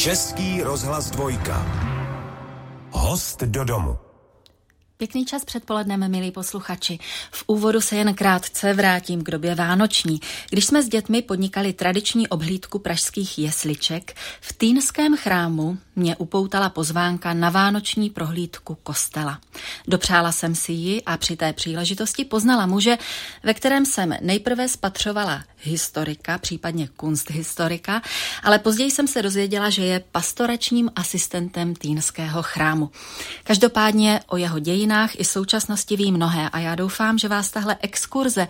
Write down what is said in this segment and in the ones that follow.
Český rozhlas dvojka. Host do domu. Pěkný čas předpolednem, milí posluchači. V úvodu se jen krátce vrátím k době vánoční. Když jsme s dětmi podnikali tradiční obhlídku pražských jesliček, v Týnském chrámu mě upoutala pozvánka na vánoční prohlídku kostela. Dopřála jsem si ji a při té příležitosti poznala muže, ve kterém jsem nejprve spatřovala historika, případně kunsthistorika, ale později jsem se dozvěděla, že je pastoračním asistentem Týnského chrámu. Každopádně o jeho dějinách i současnosti ví mnohé a já doufám, že vás tahle exkurze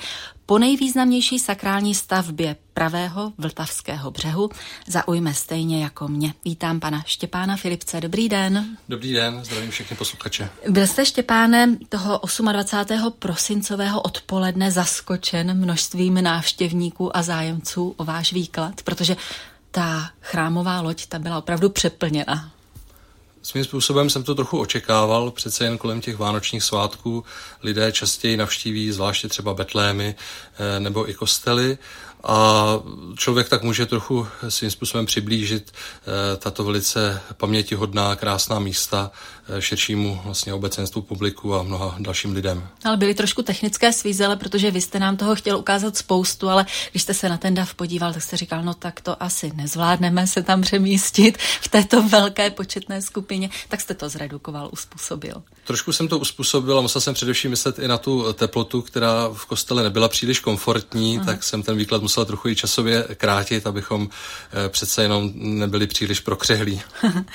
po nejvýznamnější sakrální stavbě pravého Vltavského břehu zaujme stejně jako mě. Vítám pana Štěpána Filipce. Dobrý den. Dobrý den, zdravím všechny posluchače. Byl jste Štěpáne toho 28. prosincového odpoledne zaskočen množstvím návštěvníků a zájemců o váš výklad, protože ta chrámová loď ta byla opravdu přeplněna. Svým způsobem jsem to trochu očekával, přece jen kolem těch vánočních svátků lidé častěji navštíví zvláště třeba betlémy eh, nebo i kostely a člověk tak může trochu svým způsobem přiblížit eh, tato velice pamětihodná, krásná místa eh, širšímu vlastně obecenstvu publiku a mnoha dalším lidem. Ale byly trošku technické svízele, protože vy jste nám toho chtěl ukázat spoustu, ale když jste se na ten dav podíval, tak jste říkal, no tak to asi nezvládneme se tam přemístit v této velké početné skupině, tak jste to zredukoval, uspůsobil. Trošku jsem to uspůsobil a musel jsem především myslet i na tu teplotu, která v kostele nebyla příliš komfortní, Aha. tak jsem ten výklad musel trochu i časově krátit, abychom eh, přece jenom nebyli příliš prokřehlí.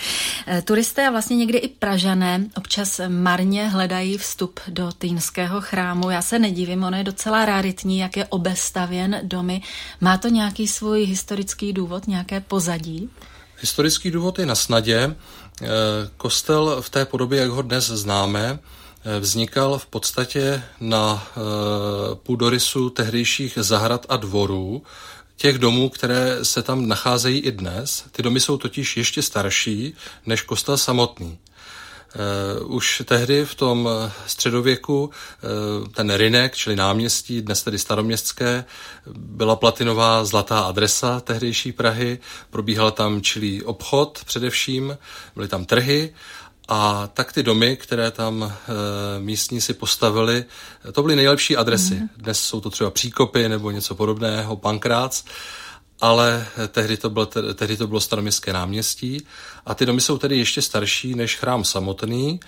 Turisté a vlastně někdy i Pražané občas marně hledají vstup do Týnského chrámu. Já se nedivím, ono je docela raritní, jak je obestavěn domy. Má to nějaký svůj historický důvod, nějaké pozadí? Historický důvod je na snadě. Eh, kostel v té podobě, jak ho dnes známe, eh, vznikal v podstatě na eh, půdorysu tehdejších zahrad a dvorů, těch domů, které se tam nacházejí i dnes. Ty domy jsou totiž ještě starší než kostel samotný. Uh, už tehdy v tom středověku uh, ten Rynek, čili náměstí, dnes tedy staroměstské, byla platinová zlatá adresa tehdejší Prahy, probíhal tam čilý obchod především, byly tam trhy a tak ty domy, které tam e, místní si postavili, to byly nejlepší adresy. Mm. Dnes jsou to třeba příkopy nebo něco podobného, pankrác, ale tehdy to, bylo, tehdy to bylo staroměstské náměstí a ty domy jsou tedy ještě starší než chrám samotný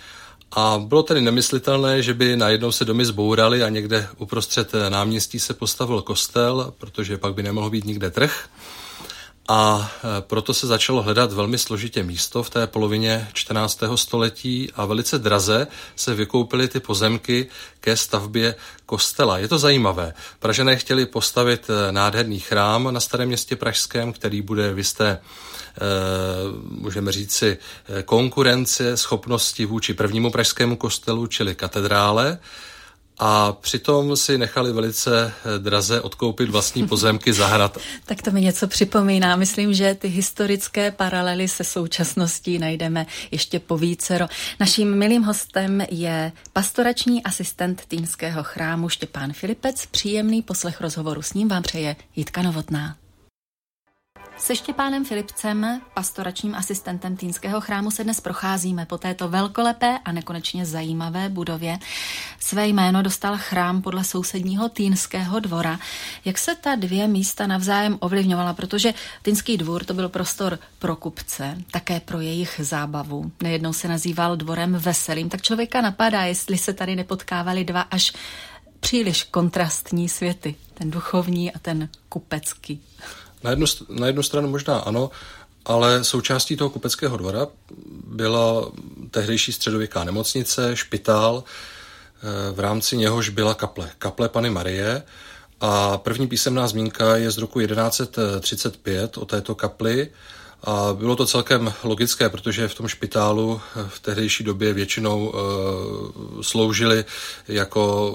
a bylo tedy nemyslitelné, že by najednou se domy zbouraly a někde uprostřed náměstí se postavil kostel, protože pak by nemohl být nikde trh. A e, proto se začalo hledat velmi složitě místo v té polovině 14. století a velice draze se vykoupily ty pozemky ke stavbě kostela. Je to zajímavé. Pražené chtěli postavit e, nádherný chrám na starém městě Pražském, který bude v jisté e, můžeme říci, konkurence schopnosti vůči prvnímu pražskému kostelu, čili katedrále a přitom si nechali velice eh, draze odkoupit vlastní pozemky zahrad. tak to mi něco připomíná. Myslím, že ty historické paralely se současností najdeme ještě po vícero. Naším milým hostem je pastorační asistent Týnského chrámu Štěpán Filipec. Příjemný poslech rozhovoru s ním vám přeje Jitka Novotná. Se Štěpánem Filipcem, pastoračním asistentem Týnského chrámu, se dnes procházíme po této velkolepé a nekonečně zajímavé budově. Své jméno dostal chrám podle sousedního Týnského dvora. Jak se ta dvě místa navzájem ovlivňovala, protože Týnský dvůr to byl prostor pro kupce, také pro jejich zábavu. Nejednou se nazýval dvorem veselým, tak člověka napadá, jestli se tady nepotkávali dva až příliš kontrastní světy, ten duchovní a ten kupecký. Na jednu, na jednu stranu možná ano, ale součástí toho kupeckého dvora byla tehdejší středověká nemocnice, špitál, eh, v rámci něhož byla kaple. Kaple Pany Marie a první písemná zmínka je z roku 1135 o této kapli a bylo to celkem logické, protože v tom špitálu v tehdejší době většinou uh, sloužili jako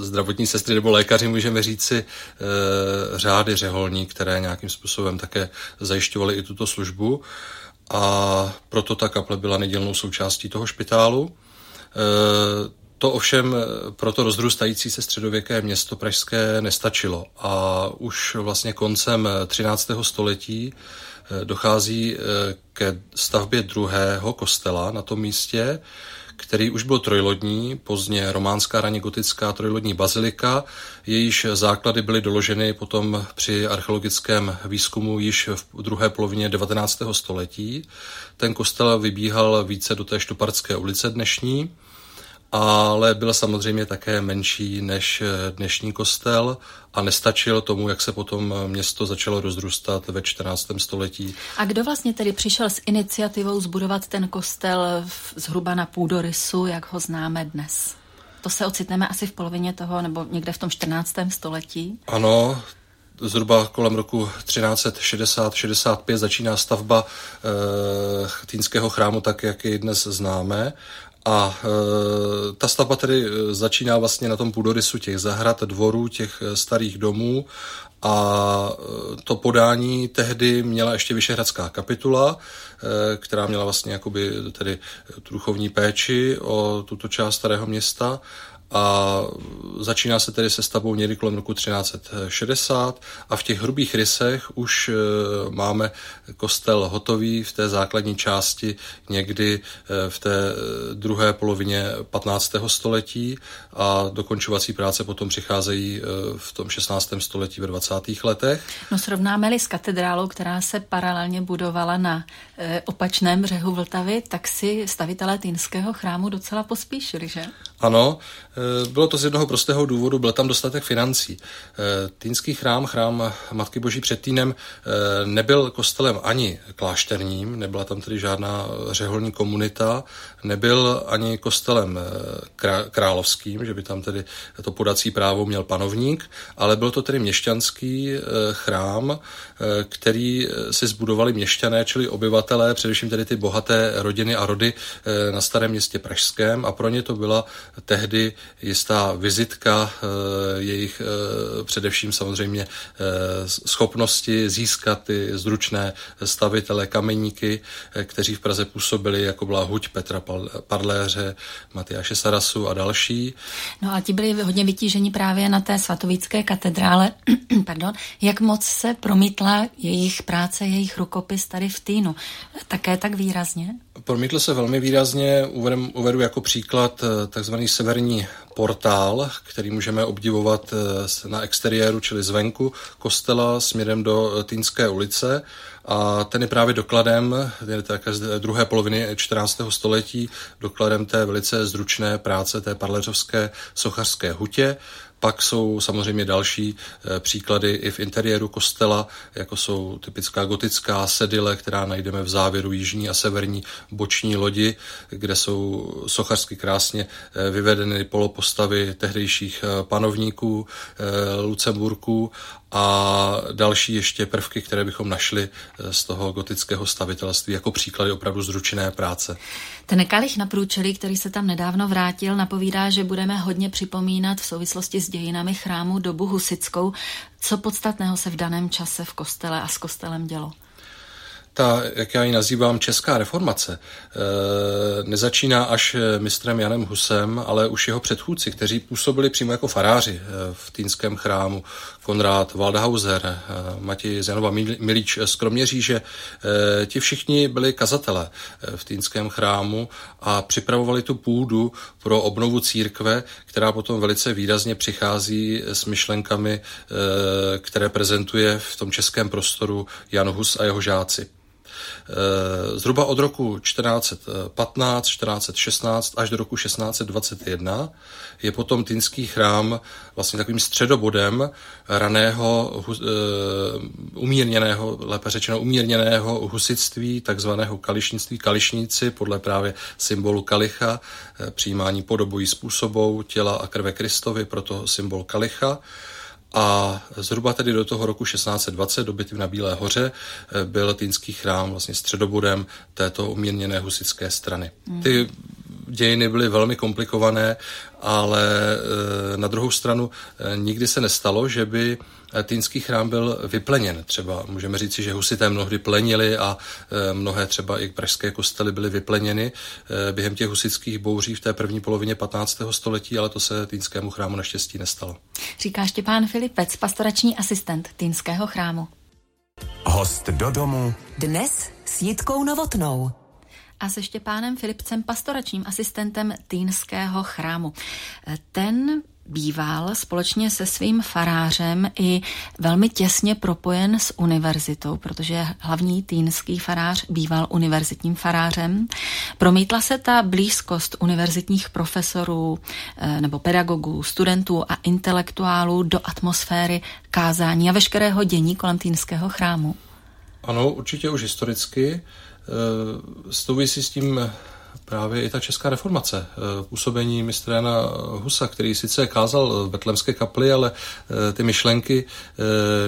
zdravotní sestry nebo lékaři, můžeme říci, uh, řády řeholní, které nějakým způsobem také zajišťovaly i tuto službu. A proto ta kaple byla nedělnou součástí toho špitálu. Uh, to ovšem pro to rozrůstající se středověké město pražské nestačilo a už vlastně koncem 13. století dochází ke stavbě druhého kostela na tom místě, který už byl trojlodní, pozdně románská, raně gotická trojlodní bazilika, jejíž základy byly doloženy potom při archeologickém výzkumu již v druhé polovině 19. století. Ten kostel vybíhal více do té Štuparské ulice dnešní, ale byl samozřejmě také menší než dnešní kostel a nestačil tomu, jak se potom město začalo rozrůstat ve 14. století. A kdo vlastně tedy přišel s iniciativou zbudovat ten kostel zhruba na půdorysu, jak ho známe dnes? To se ocitneme asi v polovině toho, nebo někde v tom 14. století? Ano, zhruba kolem roku 1360-65 začíná stavba e, Týnského chrámu tak, jak ji dnes známe a e, ta stavba tedy e, začíná vlastně na tom půdorysu těch zahrad, dvorů, těch e, starých domů. A e, to podání tehdy měla ještě Vyšehradská kapitula, která měla vlastně jakoby tedy duchovní péči o tuto část starého města a začíná se tedy se stavbou někdy kolem roku 1360 a v těch hrubých rysech už e, máme kostel hotový v té základní části někdy e, v té druhé polovině 15. století a dokončovací práce potom přicházejí e, v tom 16. století ve 20. letech. No srovnáme-li s katedrálou, která se paralelně budovala na opačném břehu Vltavy, tak si stavitelé Týnského chrámu docela pospíšili, že? Ano, Eh, bylo to z jednoho prostého důvodu, byl tam dostatek financí. Eh, Týnský chrám, chrám Matky Boží před Týnem, eh, nebyl kostelem ani klášterním, nebyla tam tedy žádná řeholní komunita, nebyl ani kostelem královským, že by tam tedy to podací právo měl panovník, ale byl to tedy měšťanský chrám, který si zbudovali měšťané, čili obyvatelé, především tedy ty bohaté rodiny a rody na starém městě Pražském a pro ně to byla tehdy jistá vizitka eh, jejich eh, především samozřejmě eh, schopnosti získat ty zručné stavitele, kameníky, kteří v Praze působili, jako byla Huť Petra Parléře, Matyáše Sarasu a další. No a ti byli hodně vytíženi právě na té svatovícké katedrále. Pardon. Jak moc se promítla jejich práce, jejich rukopis tady v Týnu? Také tak výrazně? Promítl se velmi výrazně, uvedu, uvedu jako příklad takzvaný severní portál, který můžeme obdivovat eh, na exteriéru, čili zvenku kostela směrem do eh, Týnské ulice. A ten je právě dokladem je z druhé poloviny 14. století, dokladem té velice zručné práce té parleřovské sochařské hutě. Pak jsou samozřejmě další eh, příklady i v interiéru kostela, jako jsou typická gotická sedile, která najdeme v závěru jižní a severní boční lodi, kde jsou sochařsky krásně eh, vyvedeny polopostavy tehdejších eh, panovníků Lucemburků a další ještě prvky, které bychom našli z toho gotického stavitelství jako příklady opravdu zručené práce. Ten kalich na průčelí, který se tam nedávno vrátil, napovídá, že budeme hodně připomínat v souvislosti s dějinami chrámu dobu husickou, co podstatného se v daném čase v kostele a s kostelem dělo ta, jak já ji nazývám, česká reformace, eh, nezačíná až mistrem Janem Husem, ale už jeho předchůdci, kteří působili přímo jako faráři eh, v Týnském chrámu. Konrád Waldhauser, eh, Matěj Janova Milíč z Kroměříže, ti všichni byli kazatele v Týnském chrámu a připravovali tu půdu pro obnovu církve, která potom velice výrazně přichází s myšlenkami, které prezentuje v tom českém prostoru Jan Hus a jeho žáci. Eh, zhruba od roku 1415, 1416 až do roku 1621 je potom Týnský chrám vlastně takovým středobodem raného eh, umírněného, lépe řečeno umírněného husitství, takzvaného kališnictví, kališníci podle právě symbolu kalicha, eh, přijímání podobojí způsobou těla a krve Kristovy, proto symbol kalicha. A zhruba tedy do toho roku 1620, do bitvy na Bílé hoře, eh, byl Týnský chrám vlastně středobodem této umírněné husické strany. Hmm. Ty dějiny byly velmi komplikované, ale eh, na druhou stranu eh, nikdy se nestalo, že by Týnský chrám byl vypleněn. Třeba můžeme říci, že husité mnohdy plenili a mnohé třeba i pražské kostely byly vypleněny během těch husických bouří v té první polovině 15. století, ale to se Týnskému chrámu naštěstí nestalo. Říká Štěpán Filipec, pastorační asistent Týnského chrámu. Host do domu Dnes s Jitkou Novotnou. A se Štěpánem Filipcem, pastoračním asistentem Týnského chrámu. Ten býval společně se svým farářem i velmi těsně propojen s univerzitou, protože hlavní týnský farář býval univerzitním farářem. Promítla se ta blízkost univerzitních profesorů eh, nebo pedagogů, studentů a intelektuálů do atmosféry kázání a veškerého dění kolem týnského chrámu. Ano, určitě už historicky. Eh, souvisí s tím právě i ta česká reformace. Eh, působení mistra Jana Husa, který sice kázal v betlemské kapli, ale eh, ty myšlenky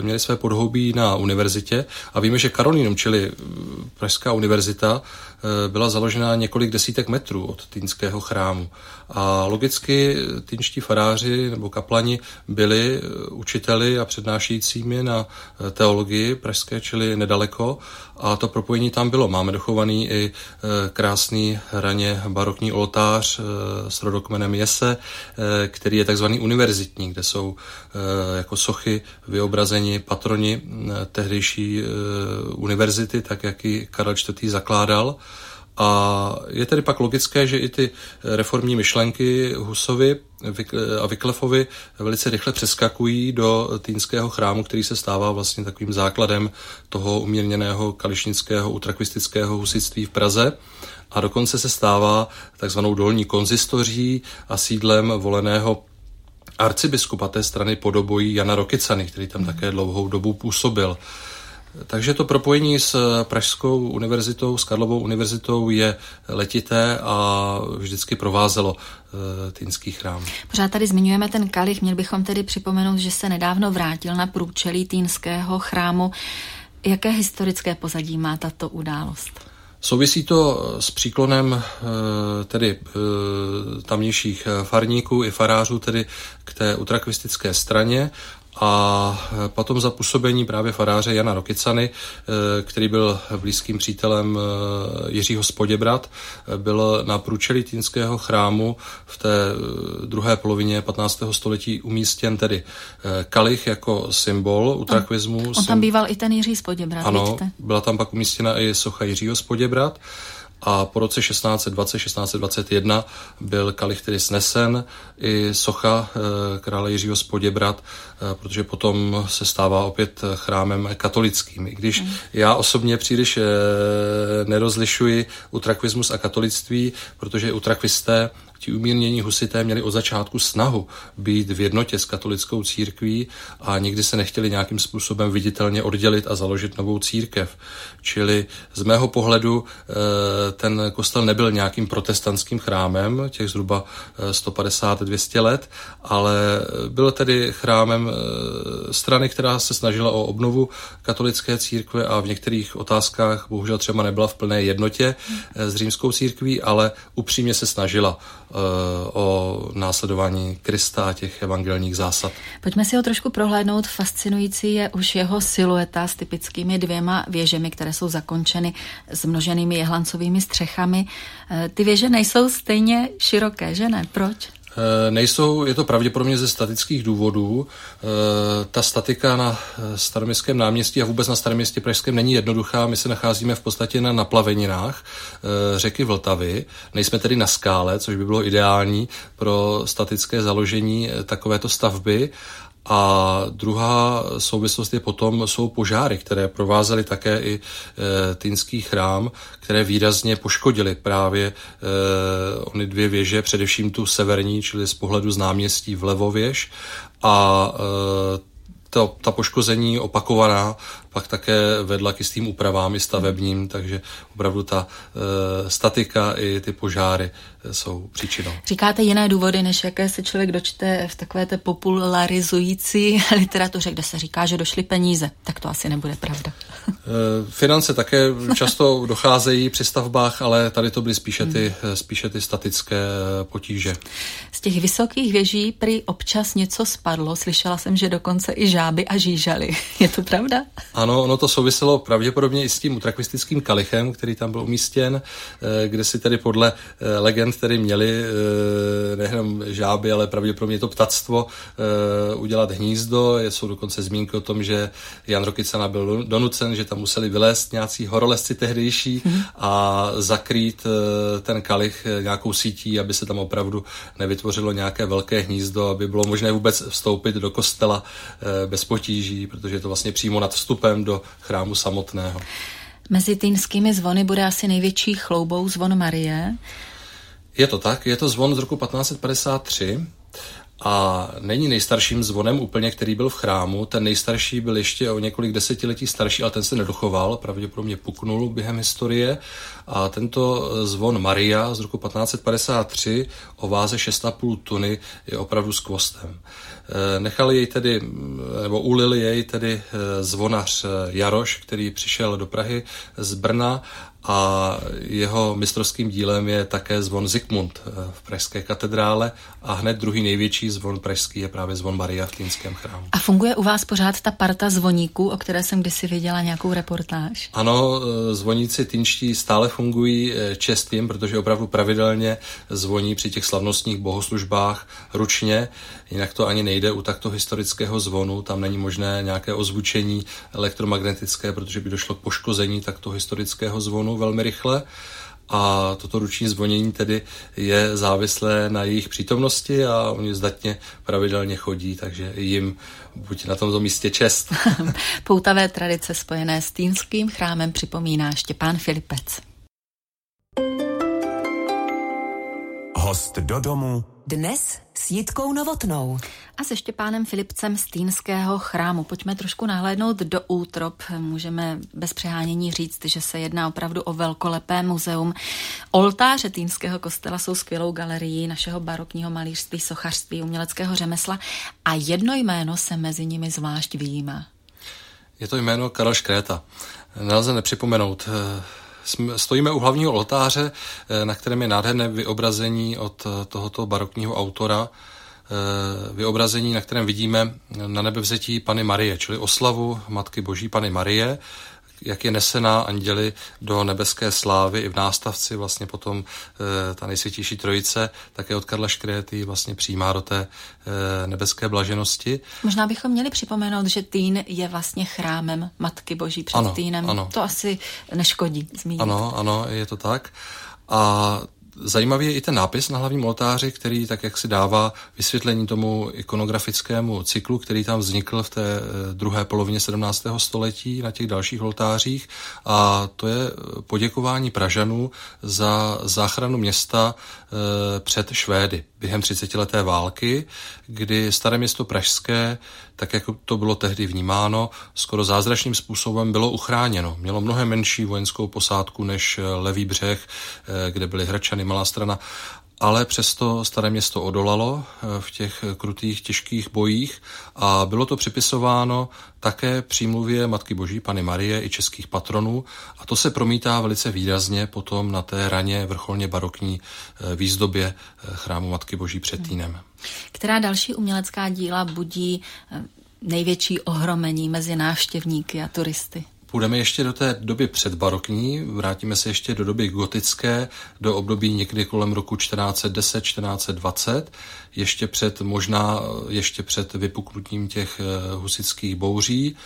měly své podhoubí na univerzitě. A víme, že Karolinum, čili Pražská univerzita, byla založena několik desítek metrů od týnského chrámu. A logicky týnští faráři nebo kaplani byli učiteli a přednášejícími na teologii pražské, čili nedaleko. A to propojení tam bylo. Máme dochovaný i krásný raně barokní oltář s rodokmenem Jese, který je takzvaný univerzitní, kde jsou jako sochy vyobrazeni patroni tehdejší univerzity, tak jak ji Karel IV. zakládal. A je tedy pak logické, že i ty reformní myšlenky Husovi a Vyklefovi velice rychle přeskakují do týnského chrámu, který se stává vlastně takovým základem toho umírněného kališnického utrakvistického husitství v Praze a dokonce se stává takzvanou dolní konzistoří a sídlem voleného arcibiskupa té strany podobojí Jana Rokicany, který tam také dlouhou dobu působil. Takže to propojení s Pražskou univerzitou, s Karlovou univerzitou je letité a vždycky provázelo uh, Týnský chrám. Pořád tady zmiňujeme ten kalich, měl bychom tedy připomenout, že se nedávno vrátil na průčelí Týnského chrámu. Jaké historické pozadí má tato událost? Souvisí to s příklonem tedy tamnějších farníků i farářů tedy k té utrakvistické straně a potom za působení právě faráře Jana Rokicany, eh, který byl blízkým přítelem eh, Jiřího Spoděbrat, byl na průčelí Týnského chrámu v té druhé polovině 15. století umístěn tedy kalich jako symbol utrakvismu. On, on tam býval i ten Jiří Spoděbrat, Ano, vidíte? byla tam pak umístěna i socha Jiřího Spoděbrat a po roce 1620-1621 byl kalich tedy snesen i socha e, krále Jiřího Spoděbrat, e, protože potom se stává opět chrámem katolickým. I když mm. já osobně příliš nerozlišuji utrakvismus a katolictví, protože utrakvisté ti umírnění husité měli od začátku snahu být v jednotě s katolickou církví a nikdy se nechtěli nějakým způsobem viditelně oddělit a založit novou církev. Čili z mého pohledu ten kostel nebyl nějakým protestantským chrámem, těch zhruba 150-200 let, ale byl tedy chrámem strany, která se snažila o obnovu katolické církve a v některých otázkách bohužel třeba nebyla v plné jednotě s římskou církví, ale upřímně se snažila o následování Krista a těch evangelních zásad. Pojďme si ho trošku prohlédnout. Fascinující je už jeho silueta s typickými dvěma věžemi, které jsou zakončeny s množenými jehlancovými střechami. Ty věže nejsou stejně široké, že ne? Proč? Nejsou, je to pravděpodobně ze statických důvodů. Ta statika na staroměstském náměstí a vůbec na staroměstí pražském není jednoduchá. My se nacházíme v podstatě na naplaveninách řeky Vltavy. Nejsme tedy na skále, což by bylo ideální pro statické založení takovéto stavby. A druhá souvislost je potom, jsou požáry, které provázely také i e, Týnský chrám, které výrazně poškodily právě e, ony dvě věže, především tu severní, čili z pohledu z náměstí vlevo věž. A e, to, ta poškození opakovaná pak také vedla k jistým úpravám i stavebním, takže opravdu ta e, statika i ty požáry jsou příčinou. Říkáte jiné důvody, než jaké se člověk dočte v takové té popularizující literatuře, kde se říká, že došly peníze. Tak to asi nebude pravda. E, finance také často docházejí při stavbách, ale tady to byly spíše ty, spíše ty statické potíže. Z těch vysokých věží prý občas něco spadlo. Slyšela jsem, že dokonce i žáby a žížaly. Je to pravda? Ano, Ano, ono to souviselo pravděpodobně i s tím utrakvistickým kalichem, který tam byl umístěn, eh, kde si tedy podle eh, legend tedy měli eh, nejenom žáby, ale pravděpodobně to ptactvo udělat hnízdo. Jsou dokonce zmínky o tom, že Jan Rokicana byl donucen, že tam museli vylézt nějací horolezci tehdejší hmm. a zakrýt ten kalich nějakou sítí, aby se tam opravdu nevytvořilo nějaké velké hnízdo, aby bylo možné vůbec vstoupit do kostela bez potíží, protože je to vlastně přímo nad vstupem do chrámu samotného. Mezi týnskými zvony bude asi největší chloubou zvon Marie. Je to tak, je to zvon z roku 1553 a není nejstarším zvonem úplně, který byl v chrámu. Ten nejstarší byl ještě o několik desetiletí starší, ale ten se nedochoval, pravděpodobně puknul během historie. A tento zvon Maria z roku 1553 o váze 6,5 tuny je opravdu s kvostem. Eh, nechal jej tedy, nebo ulil jej tedy eh, zvonař eh, Jaroš, který přišel do Prahy z Brna a jeho mistrovským dílem je také zvon Zikmund v Pražské katedrále a hned druhý největší zvon pražský je právě zvon Maria v Týnském chrámu. A funguje u vás pořád ta parta zvoníků, o které jsem kdysi viděla nějakou reportáž? Ano, zvoníci týnští stále fungují čestým, protože opravdu pravidelně zvoní při těch slavnostních bohoslužbách ručně, jinak to ani nejde u takto historického zvonu, tam není možné nějaké ozvučení elektromagnetické, protože by došlo k poškození takto historického zvonu velmi rychle a toto ruční zvonění tedy je závislé na jejich přítomnosti a oni zdatně pravidelně chodí, takže jim buď na tomto místě čest. Poutavé tradice spojené s Týnským chrámem připomíná Štěpán Filipec. Host do domu dnes s Jitkou Novotnou. A se Štěpánem Filipcem z Týnského chrámu. Pojďme trošku nahlédnout do útrop. Můžeme bez přehánění říct, že se jedná opravdu o velkolepé muzeum. Oltáře Týnského kostela jsou skvělou galerií našeho barokního malířství, sochařství, uměleckého řemesla a jedno jméno se mezi nimi zvlášť výjímá. Je to jméno Karel Škréta. Nelze nepřipomenout Stojíme u hlavního oltáře, eh, na kterém je nádherné vyobrazení od eh, tohoto barokního autora, eh, vyobrazení, na kterém vidíme na nebevzetí Pany Marie, čili oslavu Matky Boží Pany Marie jak je nesená anděli do nebeské slávy i v nástavci vlastně potom e, ta nejsvětější trojice také od Karla Škréty vlastně přijímá do té e, nebeské blaženosti. Možná bychom měli připomenout, že Týn je vlastně chrámem Matky Boží před ano, Týnem. Ano. To asi neškodí zmínit. Ano, ano, je to tak. A Zajímavý je i ten nápis na hlavním oltáři, který tak jak si dává vysvětlení tomu ikonografickému cyklu, který tam vznikl v té eh, druhé polovině 17. století na těch dalších oltářích. A to je poděkování Pražanů za záchranu města před Švédy během 30-leté války, kdy staré město Pražské, tak jak to bylo tehdy vnímáno, skoro zázračným způsobem bylo uchráněno. Mělo mnohem menší vojenskou posádku než levý břeh, eh, kde byly Hračany, Malá strana ale přesto staré město odolalo eh, v těch krutých, těžkých bojích a bylo to připisováno také přímluvě Matky Boží, Pany Marie i českých patronů a to se promítá velice výrazně potom na té raně vrcholně barokní eh, výzdobě eh, chrámu Matky Boží před hmm. Týnem. Která další umělecká díla budí největší ohromení mezi návštěvníky a turisty? Půjdeme ještě do té doby předbarokní, vrátíme se ještě do doby gotické, do období někdy kolem roku 1410-1420, ještě před, možná ještě před vypuknutím těch eh, husických bouří.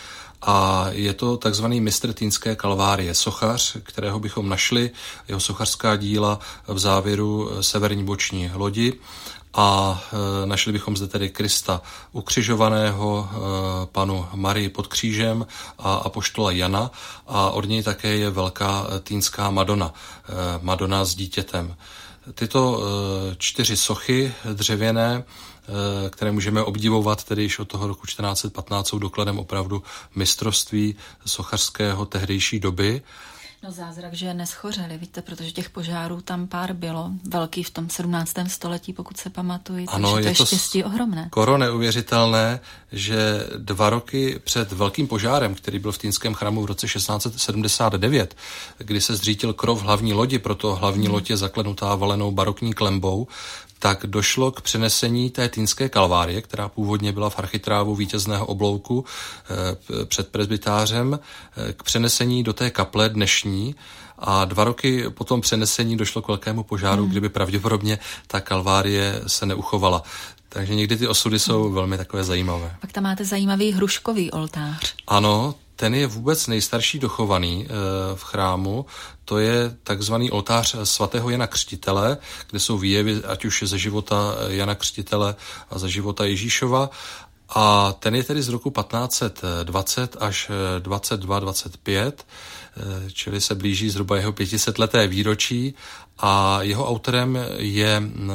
A je to takzvaný mistr Týnské kalvárie, sochař, kterého bychom našli, jeho sochařská díla v závěru eh, severní boční lodi a e, našli bychom zde tedy Krista ukřižovaného, e, panu Marii pod křížem a apoštola Jana a od něj také je velká týnská Madonna, e, Madonna s dítětem. Tyto čtyři sochy dřevěné které můžeme obdivovat tedy již od toho roku 1415, jsou dokladem opravdu mistrovství sochařského tehdejší doby No zázrak, že neschořeli, víte, protože těch požárů tam pár bylo, velký v tom 17. století, pokud se pamatuju, ano, takže to je, to štěstí ohromné. Koro neuvěřitelné, že dva roky před velkým požárem, který byl v Týnském chrámu v roce 1679, kdy se zřítil krov hlavní lodi, proto hlavní hmm. loď je zaklenutá valenou barokní klembou, tak došlo k přenesení té týnské kalvárie, která původně byla v architrávu vítězného oblouku eh, před prezbytářem, eh, k přenesení do té kaple dnešní, a dva roky po tom přenesení došlo k velkému požáru, hmm. kdyby pravděpodobně ta kalvárie se neuchovala. Takže někdy ty osudy jsou velmi takové zajímavé. Pak tam máte zajímavý hruškový oltář. Ano, ten je vůbec nejstarší dochovaný e, v chrámu. To je takzvaný oltář svatého Jana Křtitele, kde jsou výjevy ať už ze života Jana Křtitele a ze života Ježíšova. A ten je tedy z roku 1520 až 22-25 Eh, čili se blíží zhruba jeho 500 leté výročí a jeho autorem je eh,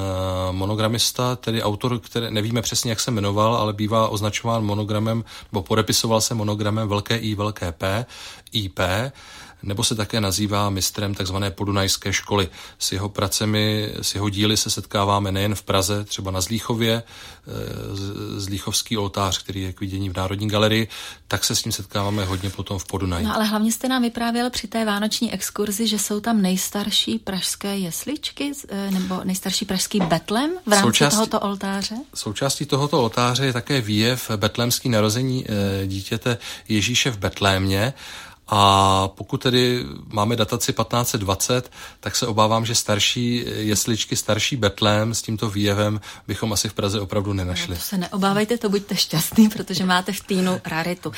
monogramista, tedy autor, který nevíme přesně, jak se jmenoval, ale bývá označován monogramem, nebo podepisoval se monogramem velké I, velké P, IP, nebo se také nazývá mistrem tzv. podunajské školy. S jeho pracemi, s jeho díly se setkáváme nejen v Praze, třeba na Zlíchově, eh, Zlíchovský oltář, který je k vidění v Národní galerii, tak se s ním setkáváme hodně potom v Podunaji. No ale hlavně jste nám vyprávěl při té vánoční exkurzi, že jsou tam nejstarší pražské jesličky, eh, nebo nejstarší pražský betlem v rámci součástí, tohoto oltáře? Součástí tohoto oltáře je také výjev betlémský narození eh, dítěte Ježíše v Betlémě a pokud tedy máme dataci 1520, tak se obávám, že starší jesličky, starší Betlém s tímto výjevem bychom asi v Praze opravdu nenašli. No, to se neobávejte, to buďte šťastný, protože máte v týnu raritu.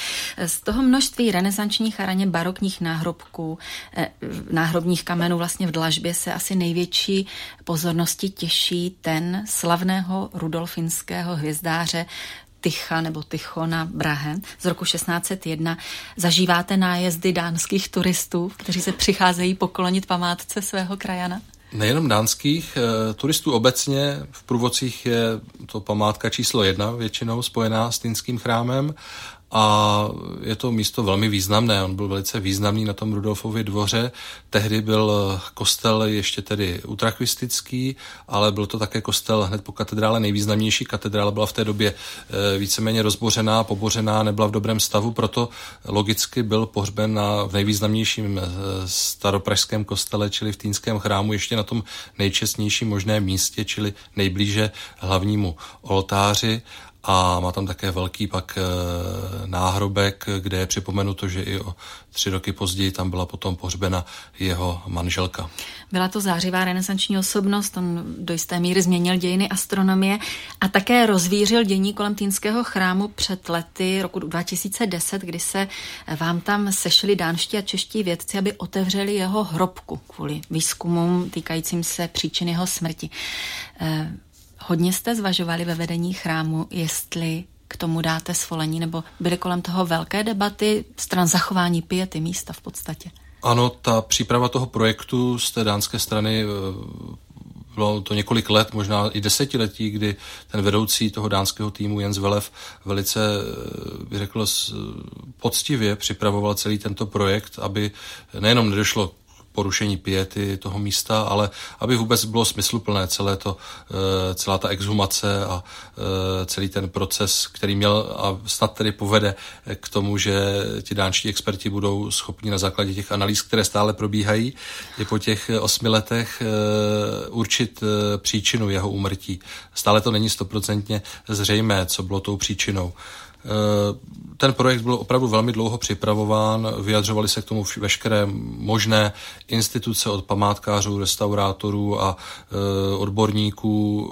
Z toho množství renesančních a raně barokních náhrobků, eh, náhrobních kamenů vlastně v dlažbě se asi největší pozornosti těší ten slavného rudolfinského hvězdáře Tycha nebo Tychona Brahe z roku 1601 zažíváte nájezdy dánských turistů, kteří se přicházejí poklonit památce svého krajana? Nejenom dánských, eh, turistů obecně, v průvodcích je to památka číslo jedna většinou spojená s Týnským chrámem a je to místo velmi významné. On byl velice významný na tom Rudolfově dvoře. Tehdy byl kostel ještě tedy utrakvistický, ale byl to také kostel hned po katedrále nejvýznamnější. Katedrála byla v té době eh, víceméně rozbořená, pobořená, nebyla v dobrém stavu, proto logicky byl pohřben na, v nejvýznamnějším eh, staropražském kostele, čili v Týnském chrámu, ještě na tom nejčestnějším možném místě, čili nejblíže hlavnímu oltáři a má tam také velký pak eh, náhrobek, kde je připomenuto, že i o tři roky později tam byla potom pohřbena jeho manželka. Byla to zářivá renesanční osobnost, on do jisté míry změnil dějiny astronomie a také rozvířil dění kolem Týnského chrámu před lety roku 2010, kdy se vám tam sešli dánští a čeští vědci, aby otevřeli jeho hrobku kvůli výzkumům týkajícím se příčin jeho smrti. Hodně jste zvažovali ve vedení chrámu, jestli k tomu dáte svolení, nebo byly kolem toho velké debaty stran zachování piety místa v podstatě? Ano, ta příprava toho projektu z té dánské strany eh, bylo to několik let, možná i desetiletí, kdy ten vedoucí toho dánského týmu Jens Velev velice, eh, bych řekl, poctivě připravoval celý tento projekt, aby nejenom nedošlo porušení piety toho místa, ale aby vůbec bylo smysluplné celé to, eh, celá ta exhumace a eh, celý ten proces, který měl a snad tedy povede k tomu, že ti dánští experti budou schopni na základě těch analýz, které stále probíhají, i po těch osmi letech eh, určit příčinu jeho úmrtí. Stále to není stoprocentně zřejmé, co bylo tou příčinou. Ten projekt byl opravdu velmi dlouho připravován, vyjadřovali se k tomu veškeré možné instituce od památkářů, restaurátorů a e, odborníků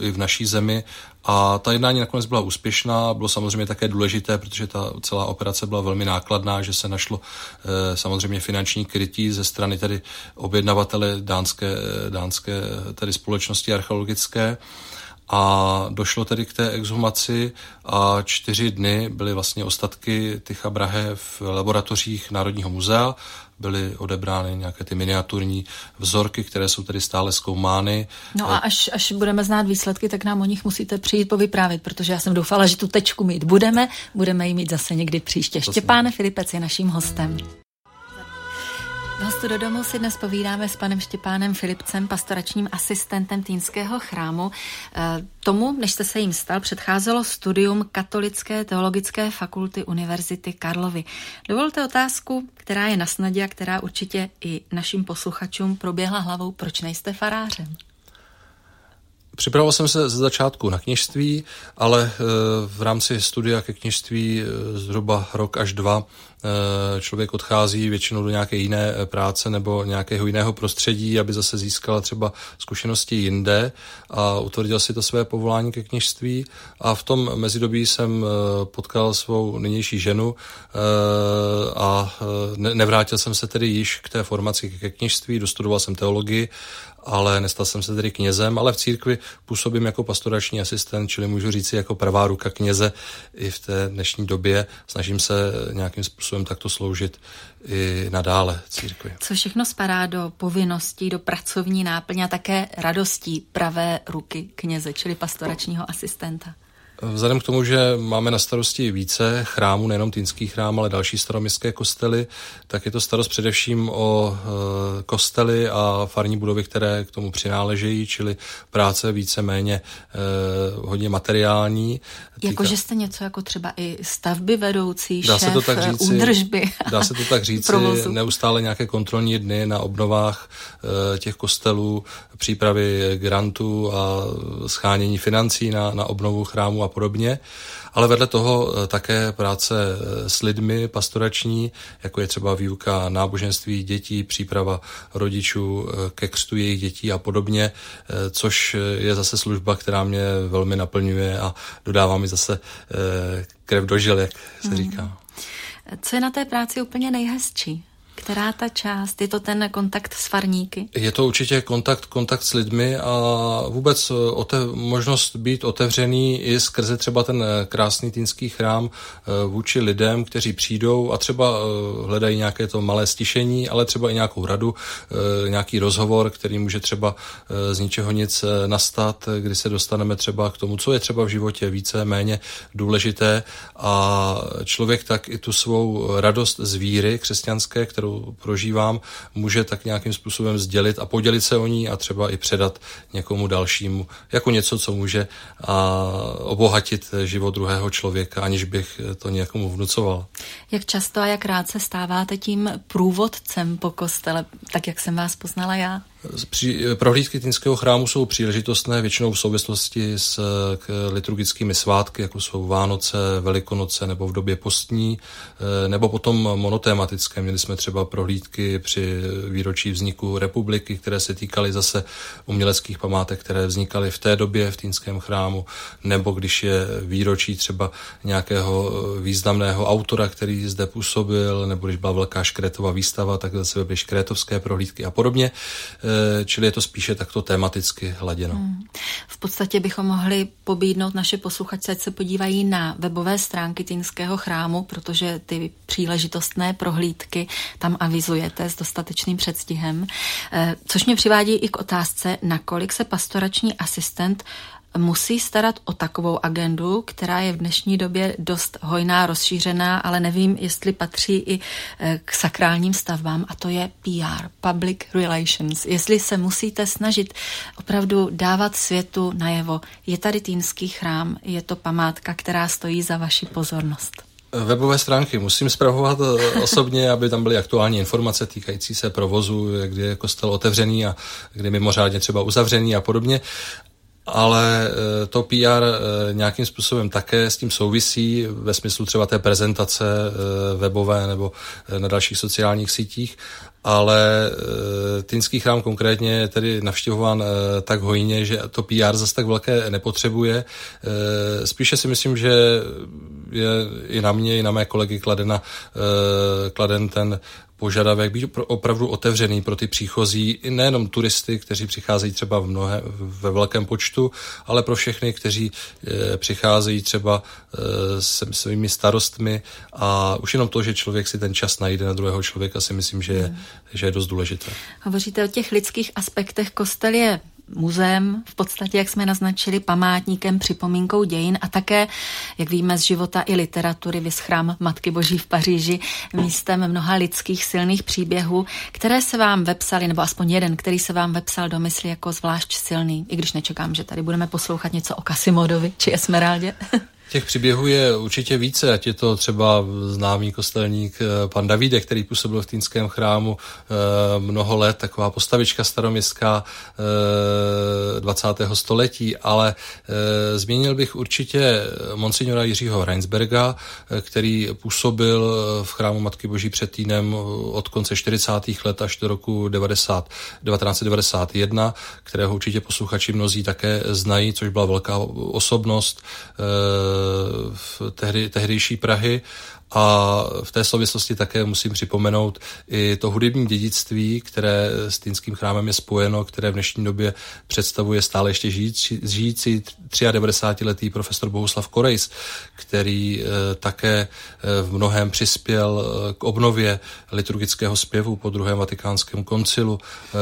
e, i v naší zemi. A ta jednání nakonec byla úspěšná, bylo samozřejmě také důležité, protože ta celá operace byla velmi nákladná, že se našlo e, samozřejmě finanční krytí ze strany tedy objednavatele dánské, dánské tedy společnosti archeologické. A došlo tedy k té exhumaci a čtyři dny byly vlastně ostatky Tycha Brahe v laboratořích Národního muzea, byly odebrány nějaké ty miniaturní vzorky, které jsou tedy stále zkoumány. No a až, až budeme znát výsledky, tak nám o nich musíte přijít povyprávět, protože já jsem doufala, že tu tečku mít budeme, budeme ji mít zase někdy příště. Štěpán Filipec je naším hostem. Hostu do domu si dnes povídáme s panem Štěpánem Filipcem, pastoračním asistentem Týnského chrámu. E, tomu, než jste se jim stal, předcházelo studium Katolické teologické fakulty Univerzity Karlovy. Dovolte otázku, která je na snadě a která určitě i našim posluchačům proběhla hlavou. Proč nejste farářem? Připravoval jsem se ze začátku na kněžství, ale eh, v rámci studia ke kněžství eh, zhruba rok až dva eh, člověk odchází většinou do nějaké jiné práce nebo nějakého jiného prostředí, aby zase získal třeba zkušenosti jinde a utvrdil si to své povolání ke kněžství. A v tom mezidobí jsem potkal svou nynější ženu a nevrátil jsem se tedy již k té formaci ke kněžství, dostudoval jsem teologii ale nestal jsem se tedy knězem, ale v církvi působím jako pastorační asistent, čili můžu říci jako pravá ruka kněze i v té dnešní době. Snažím se nějakým způsobem takto sloužit i nadále církvi. Co všechno spadá do povinností, do pracovní náplně a také radostí pravé ruky kněze, čili pastoračního asistenta? Vzhledem k tomu, že máme na starosti více chrámů, nejenom Týnský chrám, ale další staroměstské kostely, tak je to starost především o e, kostely a farní budovy, které k tomu přináležejí, čili práce více-méně e, hodně materiální. Jako, že jste něco jako třeba i stavby vedoucí, dá šéf, se to tak říci, údržby. Dá se to tak říci, neustále nějaké kontrolní dny na obnovách e, těch kostelů, přípravy grantů a schánění financí na, na obnovu chrámu a podobně. Ale vedle toho eh, také práce eh, s lidmi pastorační, jako je třeba výuka náboženství dětí, příprava rodičů eh, ke křtu jejich dětí a podobně, což je zase služba, která mě velmi naplňuje a dodává mi zase krev do žil, jak se hmm. říká. Co je na té práci úplně nejhezčí? Která ta část? Je to ten kontakt s farníky? Je to určitě kontakt, kontakt s lidmi a vůbec eh, otev, možnost být otevřený i skrze třeba ten eh, krásný týnský chrám eh, vůči lidem, kteří přijdou a třeba hledají nějaké to malé stišení, ale třeba i nějakou radu, nějaký rozhovor, který může třeba z ničeho nic nastat, kdy se dostaneme třeba k tomu, co je třeba v životě více, méně důležité a člověk tak i tu svou radost z víry křesťanské, kterou prožívám, může tak nějakým způsobem sdělit a podělit se o ní a třeba i předat někomu dalšímu jako něco, co může a obohatit život druhého člověka, aniž bych to někomu vnucoval. Jak často a jak rád se stáváte tím průvodcem po kostele, tak jak jsem vás poznala já? Prohlídky Týnského chrámu jsou příležitostné většinou v souvislosti s k liturgickými svátky, jako jsou Vánoce, Velikonoce nebo v době postní, eh, nebo potom monotématické. Měli jsme třeba prohlídky při výročí vzniku republiky, které se týkaly zase uměleckých památek, které vznikaly v té době v Týnském chrámu, nebo když je výročí třeba nějakého významného autora, který zde působil, nebo když byla velká škrétová výstava, tak zase byly škrétovské prohlídky a podobně eh, Eh, čili je to spíše takto tematicky hladěno. Hmm. V podstatě bychom mohli pobídnout naše posluchače, ať se podívají na webové stránky Týnského chrámu, protože ty příležitostné prohlídky tam avizujete s dostatečným předstihem. Eh, což mě přivádí i k otázce, nakolik se pastorační asistent musí starat o takovou agendu, která je v dnešní době dost hojná, rozšířená, ale nevím, jestli patří i e, k sakrálním stavbám, a to je PR, Public Relations. Jestli se musíte snažit opravdu dávat světu najevo, je tady Týnský chrám, je to památka, která stojí za vaši pozornost. Webové stránky musím zpravovat e, osobně, aby tam byly aktuální informace týkající se provozu, kdy je kostel otevřený a kdy mimořádně třeba uzavřený a podobně ale eh, to PR eh, nějakým způsobem také s tím souvisí ve smyslu třeba té prezentace eh, webové nebo na dalších sociálních sítích, ale Týnský chrám konkrétně je tedy navštěvován tak hojně, že to PR zase tak velké nepotřebuje. Spíše si myslím, že je i na mě, i na mé kolegy kladena, kladen ten požadavek být opravdu otevřený pro ty příchozí, nejenom turisty, kteří přicházejí třeba v mnohé, ve velkém počtu, ale pro všechny, kteří e, přicházejí třeba e, se svými starostmi a už jenom to, že člověk si ten čas najde na druhého člověka, si myslím, že je, hmm. že je dost důležité. Hovoříte o těch lidských aspektech. Kostel je muzeem, v podstatě, jak jsme naznačili, památníkem, připomínkou dějin a také, jak víme z života i literatury, vyschrám Matky Boží v Paříži, místem mnoha lidských silných příběhů, které se vám vepsali, nebo aspoň jeden, který se vám vepsal do mysli jako zvlášť silný, i když nečekám, že tady budeme poslouchat něco o Kasimodovi či Esmeraldě. Těch příběhů je určitě více, ať je to třeba známý kostelník eh, pan Davídek, který působil v Týnském chrámu eh, mnoho let, taková postavička staroměstská 20. století, ale zmínil bych určitě monsignora Jiřího Reinsberga, který působil v chrámu Matky Boží před Týnem od konce 40. let až do roku 90, 1991, kterého určitě posluchači mnozí také znají, což byla velká osobnost v tehdy, tehdejší Prahy a v té souvislosti také musím připomenout i to hudební dědictví, které s Týnským chrámem je spojeno, které v dnešní době představuje stále ještě žijící, žijící 93-letý profesor Bohuslav Korejs, který e, také e, v mnohem přispěl e, k obnově liturgického zpěvu po druhém vatikánském koncilu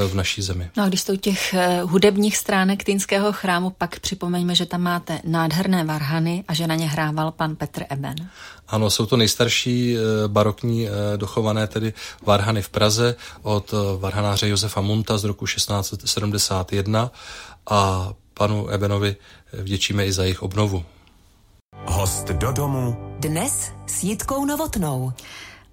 v naší zemi. No a když jsou těch hudebních stránek Týnského chrámu, pak připomeňme, že tam máte nádherné varhany a že na ně hrával pan Petr Eben. Ano, jsou to nejstarší eh, barokní eh, dochované tedy varhany v Praze od eh, varhanáře Josefa Munta z roku 1671 a panu Ebenovi vděčíme i za jejich obnovu. Host do domu. Dnes s Jitkou Novotnou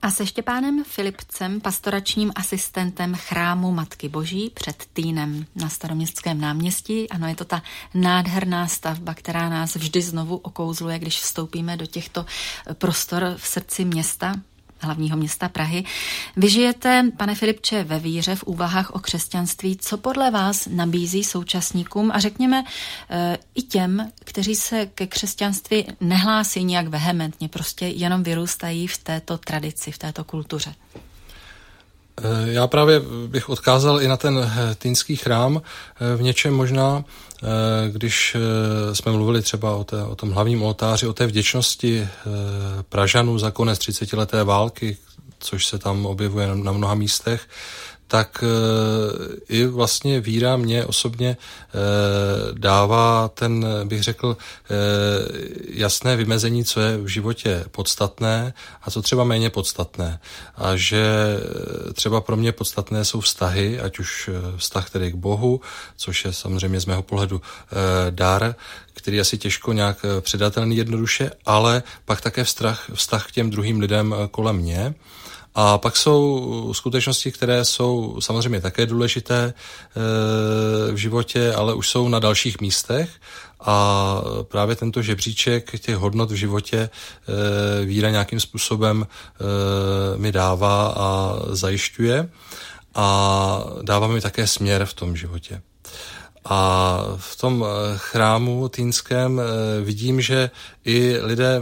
a se Štěpánem Filipcem, pastoračním asistentem chrámu Matky Boží před Týnem na staroměstském náměstí. Ano, je to ta nádherná stavba, která nás vždy znovu okouzluje, když vstoupíme do těchto prostor v srdci města, hlavního města Prahy. Vy žijete, pane Filipče, ve víře, v úvahách o křesťanství. Co podle vás nabízí současníkům a řekněme e, i těm, kteří se ke křesťanství nehlásí nějak vehementně, prostě jenom vyrůstají v této tradici, v této kultuře? Eh, já právě bych odkázal i na ten eh, týnský chrám v něčem možná, když jsme mluvili třeba o, té, o tom hlavním oltáři, o té vděčnosti Pražanů za konec 30. leté války, což se tam objevuje na mnoha místech, tak eh, i vlastně víra mě osobně eh, dává ten, bych řekl, eh, jasné vymezení, co je v životě podstatné a co třeba méně podstatné. A že třeba pro mě podstatné jsou vztahy, ať už vztah tedy k Bohu, což je samozřejmě z mého pohledu dar, který asi těžko nějak předatelný jednoduše, ale pak také vztah, vztah k těm druhým lidem kolem mě. A pak jsou skutečnosti, které jsou samozřejmě také důležité eh, v životě, ale už jsou na dalších místech. A právě tento žebříček těch hodnot v životě eh, víra nějakým způsobem eh, mi dává a zajišťuje a dává mi také směr v tom životě. A v tom chrámu týnském vidím, že i lidé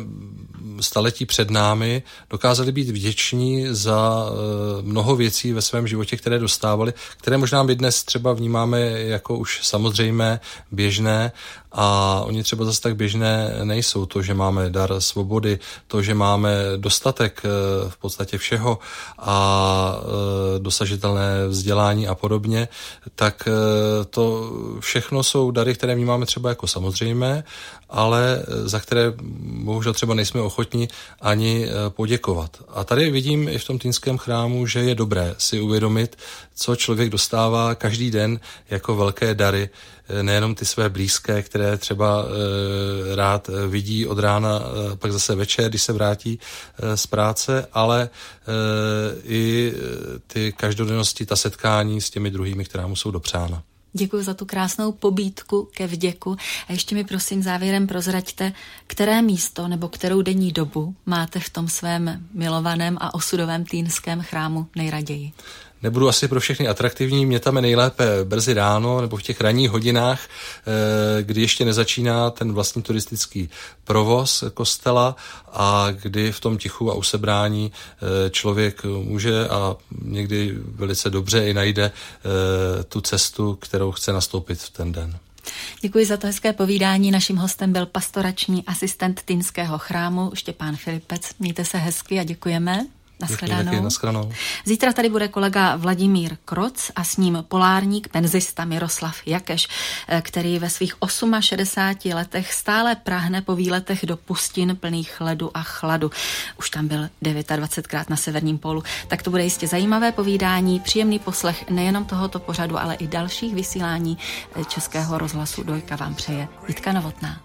staletí před námi dokázali být vděční za eh, mnoho věcí ve svém životě, které dostávali, které možná my dnes třeba vnímáme jako už samozřejmé, běžné a oni třeba zase tak běžné nejsou. To, že máme dar svobody, to, že máme dostatek eh, v podstatě všeho a eh, dosažitelné vzdělání a podobně, tak to všechno jsou dary, které vnímáme třeba jako samozřejmé, ale za které bohužel třeba nejsme ochotní ani eh, poděkovat. A tady vidím i v tom týnském chrámu, že je dobré si uvědomit, co člověk dostává každý den jako velké dary, eh, nejenom ty své blízké, které třeba rád vidí od rána, pak zase večer, když se vrátí z práce, ale i ty každodennosti, ta setkání s těmi druhými, která mu jsou dopřána. Děkuji za tu krásnou pobídku ke vděku. A ještě mi prosím závěrem prozraďte, které místo nebo kterou denní dobu máte v tom svém milovaném a osudovém týnském chrámu nejraději nebudu asi pro všechny atraktivní, mě tam je nejlépe brzy ráno nebo v těch ranních hodinách, eh, kdy ještě nezačíná ten vlastní turistický provoz kostela a kdy v tom tichu a usebrání eh, člověk může a někdy velice dobře i najde eh, tu cestu, kterou chce nastoupit v ten den. Děkuji za to hezké povídání. Naším hostem byl pastorační asistent Týnského chrámu Štěpán Filipec. Mějte se hezky a děkujeme. Naschledanou. Zítra tady bude kolega Vladimír Kroc a s ním polárník, penzista Miroslav Jakeš, eh, který ve svých 68 letech stále prahne po výletech do pustin plných ledu a chladu. Už tam byl 29krát na severním polu. Tak to bude jistě zajímavé povídání, příjemný poslech nejenom tohoto pořadu, ale i dalších vysílání eh, Českého rozhlasu Dojka vám přeje Jitka Novotná.